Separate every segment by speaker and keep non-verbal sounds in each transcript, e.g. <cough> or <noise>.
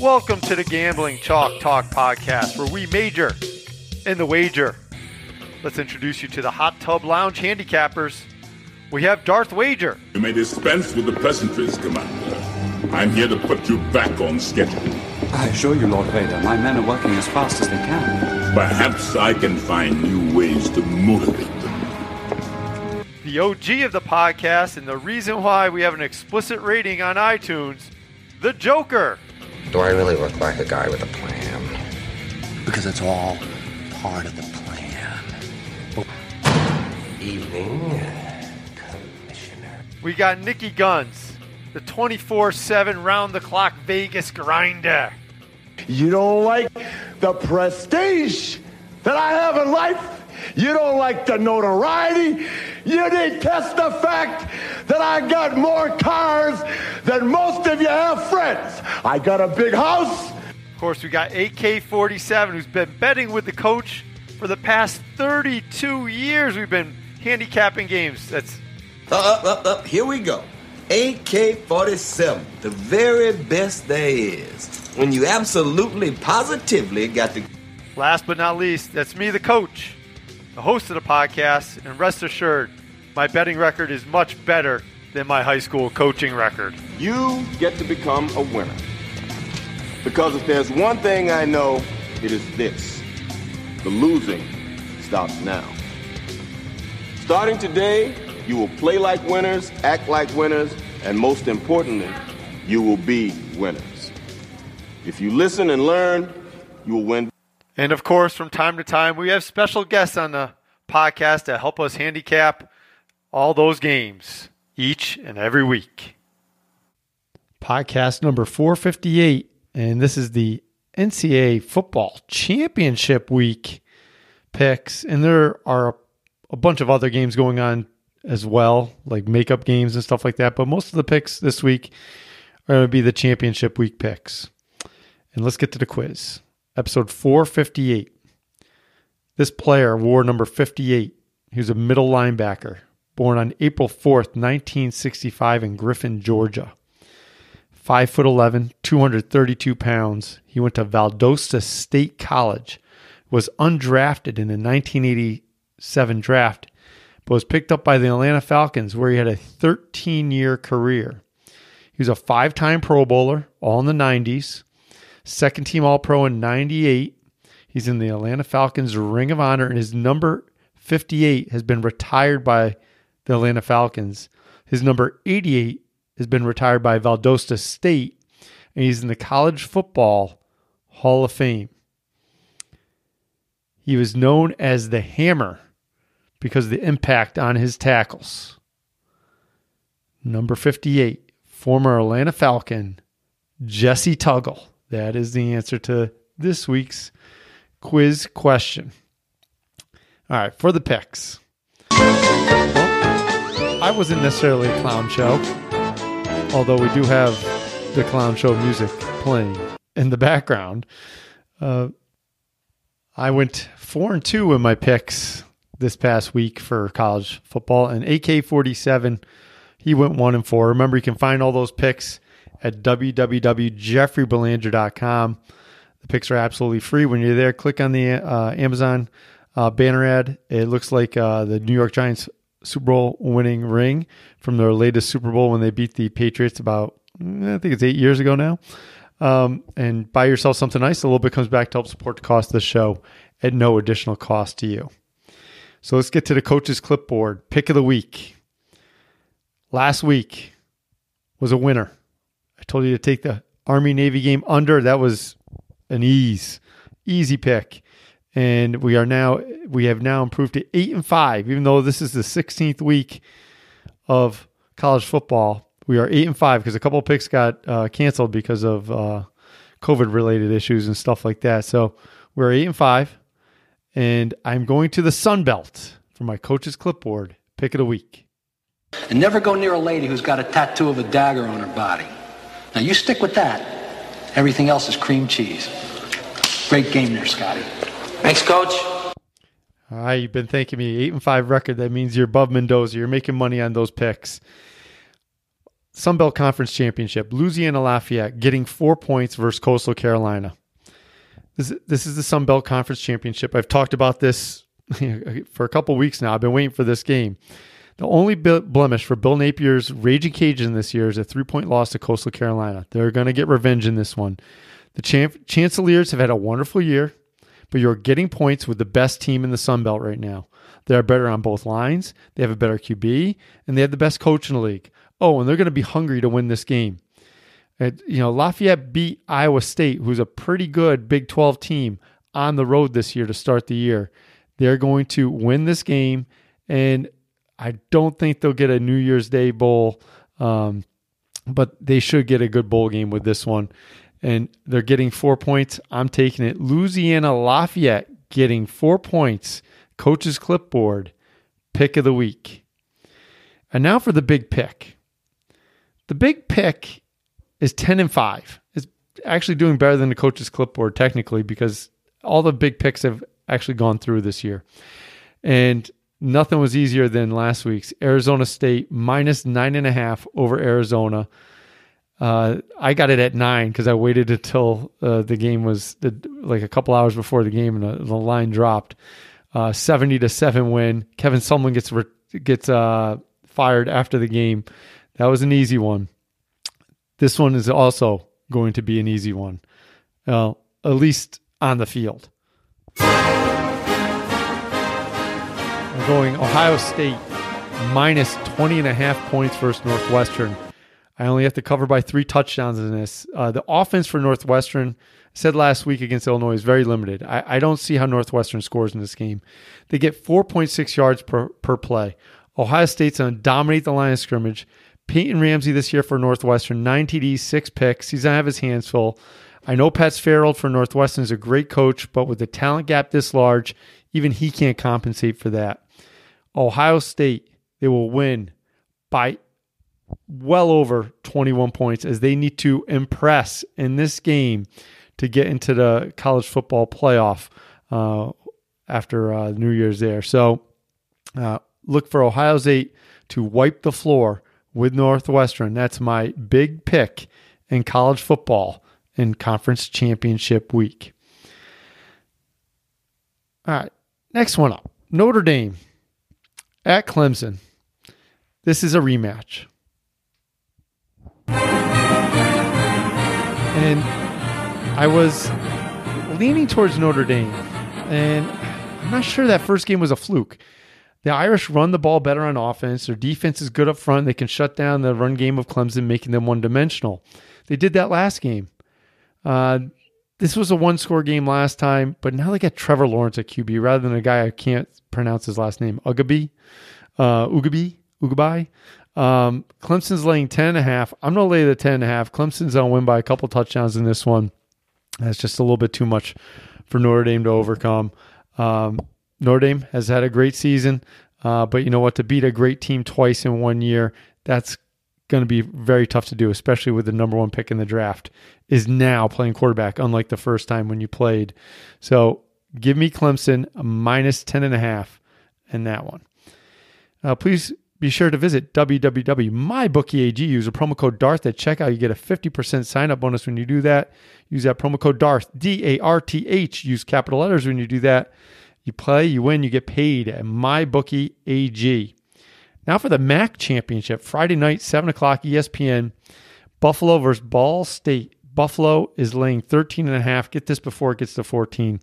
Speaker 1: Welcome to the Gambling Chalk Talk podcast, where we major in the wager. Let's introduce you to the Hot Tub Lounge handicappers. We have Darth Wager.
Speaker 2: You may dispense with the pleasantries, Commander. I'm here to put you back on schedule.
Speaker 3: I assure you, Lord Vader, my men are working as fast as they can.
Speaker 2: Perhaps I can find new ways to motivate them.
Speaker 1: The OG of the podcast, and the reason why we have an explicit rating on iTunes, the Joker.
Speaker 4: Do I really look like a guy with a plan?
Speaker 5: Because it's all part of the plan.
Speaker 4: Evening, Commissioner.
Speaker 1: We got Nikki Guns, the 24 7 round the clock Vegas grinder.
Speaker 6: You don't like the prestige that I have in life. You don't like the notoriety. You detest the fact that I got more cars than most of you have friends. I got a big house.
Speaker 1: Of course, we got AK 47, who's been betting with the coach for the past 32 years. We've been handicapping games. That's
Speaker 7: Up, up, up, here we go. AK 47, the very best there is. When you absolutely, positively got the.
Speaker 1: last but not least, that's me, the coach, the host of the podcast. And rest assured, my betting record is much better than my high school coaching record.
Speaker 8: You get to become a winner. Because if there's one thing I know, it is this the losing stops now. Starting today, you will play like winners, act like winners, and most importantly, you will be winners. If you listen and learn, you will win.
Speaker 1: And of course, from time to time, we have special guests on the podcast to help us handicap all those games each and every week. Podcast number 458, and this is the NCAA Football Championship Week picks. And there are a bunch of other games going on as well, like makeup games and stuff like that. But most of the picks this week are going to be the Championship Week picks. And let's get to the quiz. Episode 458. This player wore number 58. He was a middle linebacker, born on April 4th, 1965 in Griffin, Georgia. 5 foot 11, 232 pounds. He went to Valdosta State College, was undrafted in the 1987 draft, but was picked up by the Atlanta Falcons where he had a 13-year career. He was a five-time Pro Bowler, all in the 90s second team All Pro in 98. He's in the Atlanta Falcons Ring of Honor, and his number 58 has been retired by the Atlanta Falcons. His number 88 has been retired by Valdosta State, and he's in the College Football Hall of Fame. He was known as the Hammer because of the impact on his tackles. Number 58, former Atlanta Falcon, Jessie Tuggle. That is the answer to this week's quiz question. All right, for the picks. Well, I wasn't necessarily a clown show, although we do have the clown show music playing in the background. Uh, I went four and two in my picks this past week for college football, and AK forty seven, he went one and four. Remember, you can find all those picks at www.jeffreybelanger.com. The picks are absolutely free. When you're there, click on the uh, Amazon uh, banner ad. It looks like uh, the New York Giants Super Bowl winning ring from their latest Super Bowl when they beat the Patriots about, I think it's eight years ago now. Um, and buy yourself something nice. A little bit comes back to help support the cost of the show at no additional cost to you. So let's get to the coach's clipboard. Pick of the week. Last week was a winner. Told you to take the Army Navy game under. That was an ease, easy pick. And we are now we have now improved to eight and five, even though this is the 16th week of college football. We are eight and five because a couple picks got uh, canceled because of uh, COVID related issues and stuff like that. So we're eight and five, and I'm going to the Sun Belt for my coach's clipboard pick of the week.
Speaker 5: And never go near a lady who's got a tattoo of a dagger on her body. Now you stick with that. Everything else is cream cheese. Great game there, Scotty.
Speaker 4: Thanks, Coach.
Speaker 1: All right, you've been thanking me. Eight and five record. That means you're above Mendoza. You're making money on those picks. Sun Belt Conference Championship, Louisiana Lafayette getting four points versus Coastal Carolina. This, this is the Sun Belt Conference Championship. I've talked about this <laughs> for a couple weeks now. I've been waiting for this game. The only blemish for Bill Napier's Raging Cajun this year is a three point loss to Coastal Carolina. They're going to get revenge in this one. The Champ- Chanticleers have had a wonderful year, but you're getting points with the best team in the Sun Belt right now. They're better on both lines, they have a better QB, and they have the best coach in the league. Oh, and they're going to be hungry to win this game. you know, Lafayette beat Iowa State, who's a pretty good Big 12 team, on the road this year to start the year. They're going to win this game, and I don't think they'll get a New Year's Day bowl, um, but they should get a good bowl game with this one. And they're getting four points. I'm taking it. Louisiana Lafayette getting four points. Coach's clipboard, pick of the week. And now for the big pick. The big pick is 10 and 5. It's actually doing better than the coach's clipboard technically because all the big picks have actually gone through this year. And nothing was easier than last week's Arizona State minus nine and a half over Arizona. Uh, I got it at nine because I waited until uh, the game was the, like a couple hours before the game and the, the line dropped. Uh, Seventy to seven win. Kevin Sumlin gets re- gets uh, fired after the game. That was an easy one. This one is also going to be an easy one, uh, at least on the field. I'm going Ohio State minus 20 and a half points versus Northwestern. I only have to cover by three touchdowns in this. Uh, the offense for Northwestern, I said last week against Illinois, is very limited. I, I don't see how Northwestern scores in this game. They get 4.6 yards per, per play. Ohio State's going to dominate the line of scrimmage. Peyton Ramsey this year for Northwestern, nine TDs, six picks. He's going to have his hands full. I know Pat Fitzgerald for Northwestern is a great coach, but with the talent gap this large, even he can't compensate for that. Ohio State, they will win by well over 21 points as they need to impress in this game to get into the college football playoff uh, after uh, New Year's there. So uh, look for Ohio State to wipe the floor with Northwestern. That's my big pick in college football in conference championship week. All right, next one up Notre Dame at Clemson. This is a rematch. And I was leaning towards Notre Dame, and I'm not sure that first game was a fluke. The Irish run the ball better on offense. Their defense is good up front. They can shut down the run game of Clemson, making them one dimensional. They did that last game. Uh, this was a one score game last time, but now they got Trevor Lawrence at QB rather than a guy I can't pronounce his last name, Ugabi, uh, Ugabi, Ugabai. Um, Clemson's laying 10 and a half. I'm going to lay the 10 and a half. Clemson's to win by a couple touchdowns in this one. That's just a little bit too much for Notre Dame to overcome. Um, Notre Dame has had a great season, uh, but you know what? To beat a great team twice in one year, that's going to be very tough to do, especially with the number one pick in the draft is now playing quarterback, unlike the first time when you played. So give me Clemson minus 10 and a half in that one. Uh, please be sure to visit www.mybookie.ag. Use a promo code DARTH at checkout. You get a 50% sign up bonus when you do that. Use that promo code DARTH, D A R T H. Use capital letters when you do that. You play, you win, you get paid at MyBookieAG. Now for the MAC Championship, Friday night, 7 o'clock, ESPN. Buffalo versus Ball State. Buffalo is laying 13 and a half. Get this before it gets to 14.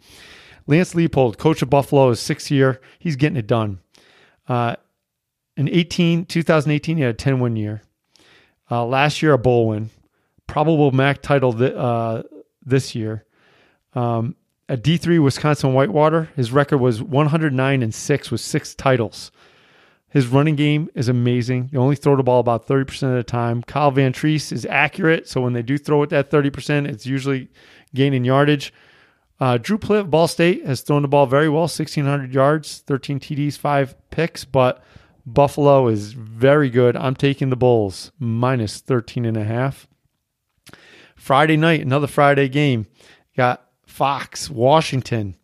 Speaker 1: Lance Leipold, coach of Buffalo, is sixth year. He's getting it done. Uh, in 18, 2018, he had a 10 win year. Uh, last year, a bowl win. Probable MAC title th- uh, this year. Um, at D3 Wisconsin Whitewater, his record was 109 and 6 with six titles. His running game is amazing. They only throw the ball about 30% of the time. Kyle Vantrease is accurate, so when they do throw it that 30%, it's usually gaining yardage. Uh, Drew Plitt, Ball State, has thrown the ball very well 1,600 yards, 13 TDs, five picks, but Buffalo is very good. I'm taking the Bulls minus 13 and a half. Friday night, another Friday game. Got Fox, Washington.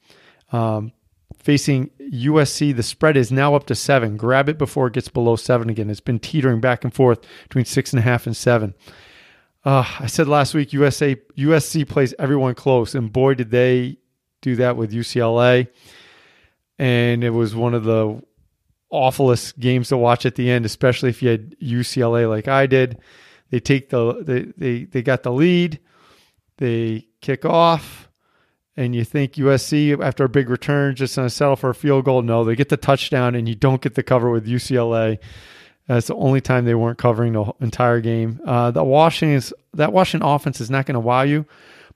Speaker 1: Um, facing USC. The spread is now up to seven. Grab it before it gets below seven again. It's been teetering back and forth between six and a half and seven. Uh, I said last week USA USC plays everyone close, and boy did they do that with UCLA. And it was one of the awfulest games to watch at the end, especially if you had UCLA like I did. They take the they they, they got the lead, they kick off, and you think USC after a big return just going to settle for a field goal. No, they get the touchdown, and you don't get the cover with UCLA. That's the only time they weren't covering the entire game. Uh, the that Washington offense is not going to wow you,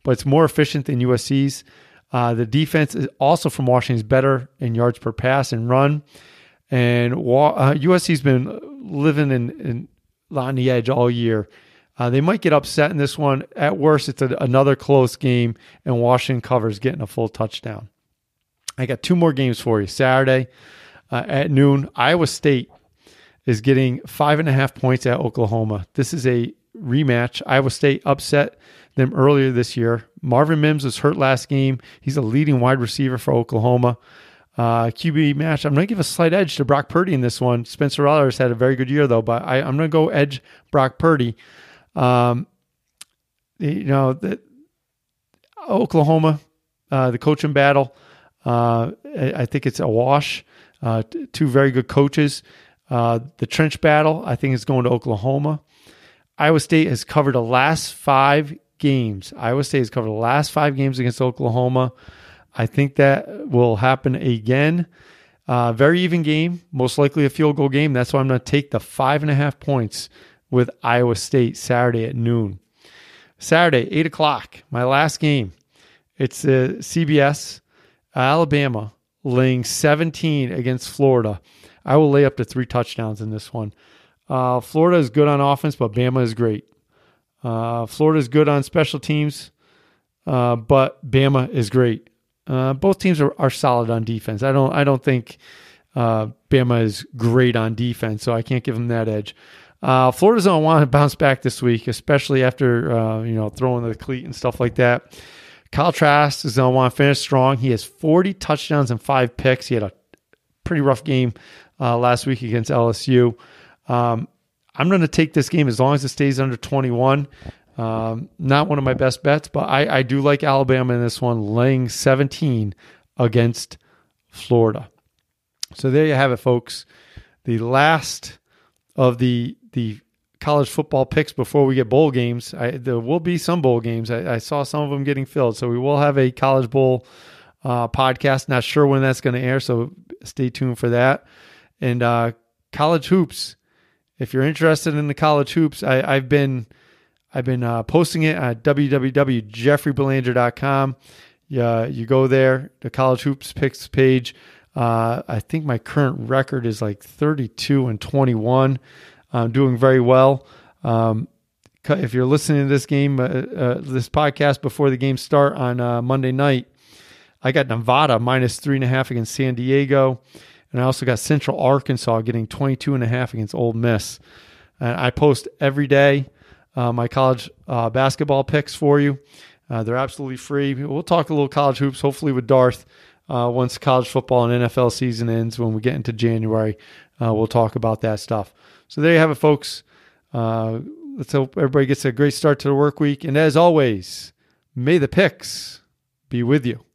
Speaker 1: but it's more efficient than USC's. Uh, the defense is also from Washington's better in yards per pass and run, and uh, USC's been living in, in on the edge all year. Uh, they might get upset in this one. At worst, it's a, another close game, and Washington covers getting a full touchdown. I got two more games for you. Saturday uh, at noon, Iowa State is getting five and a half points at Oklahoma. This is a rematch. Iowa State upset them earlier this year. Marvin Mims was hurt last game. He's a leading wide receiver for Oklahoma. Uh, QB match. I'm going to give a slight edge to Brock Purdy in this one. Spencer Rattler's had a very good year though, but I, am going to go edge Brock Purdy. Um, you know, the, Oklahoma, uh, the coaching battle. Uh, I, think it's a wash. Uh, two very good coaches. Uh, the trench battle, I think, is going to Oklahoma. Iowa State has covered the last five games. Iowa State has covered the last five games against Oklahoma. I think that will happen again. Uh, very even game, most likely a field goal game. That's why I'm going to take the five and a half points with Iowa State Saturday at noon. Saturday, 8 o'clock, my last game. It's uh, CBS, Alabama laying 17 against Florida. I will lay up to three touchdowns in this one. Uh, Florida is good on offense, but Bama is great. Uh, Florida is good on special teams, uh, but Bama is great. Uh, both teams are, are solid on defense. I don't I don't think uh, Bama is great on defense, so I can't give them that edge. Uh, Florida's going to want to bounce back this week, especially after uh, you know throwing the cleat and stuff like that. Kyle Trask is going to want to finish strong. He has 40 touchdowns and five picks. He had a pretty rough game uh, last week against LSU. Um, I'm going to take this game as long as it stays under 21. Um, not one of my best bets, but I, I do like Alabama in this one, laying 17 against Florida. So there you have it, folks. The last of the the college football picks before we get bowl games. I, there will be some bowl games. I, I, saw some of them getting filled, so we will have a college bowl uh, podcast. Not sure when that's going to air, so stay tuned for that and uh, college hoops. If you're interested in the college hoops, I, have been I've been uh, posting it at www.jeffreybelanger.com. Yeah, you go there, the college hoops picks page. Uh, I think my current record is like 32 and 21. I'm doing very well. Um, if you're listening to this game, uh, uh, this podcast before the game start on uh, Monday night, I got Nevada minus three and a half against San Diego. And I also got Central Arkansas getting 22 and a half against Ole Miss. And I post every day uh, my college uh, basketball picks for you. Uh, they're absolutely free. We'll talk a little college hoops, hopefully with Darth. Uh, once college football and NFL season ends, when we get into January, uh, we'll talk about that stuff. So there you have it, folks. Uh, let's hope everybody gets a great start to the work week. And as always, may the picks be with you.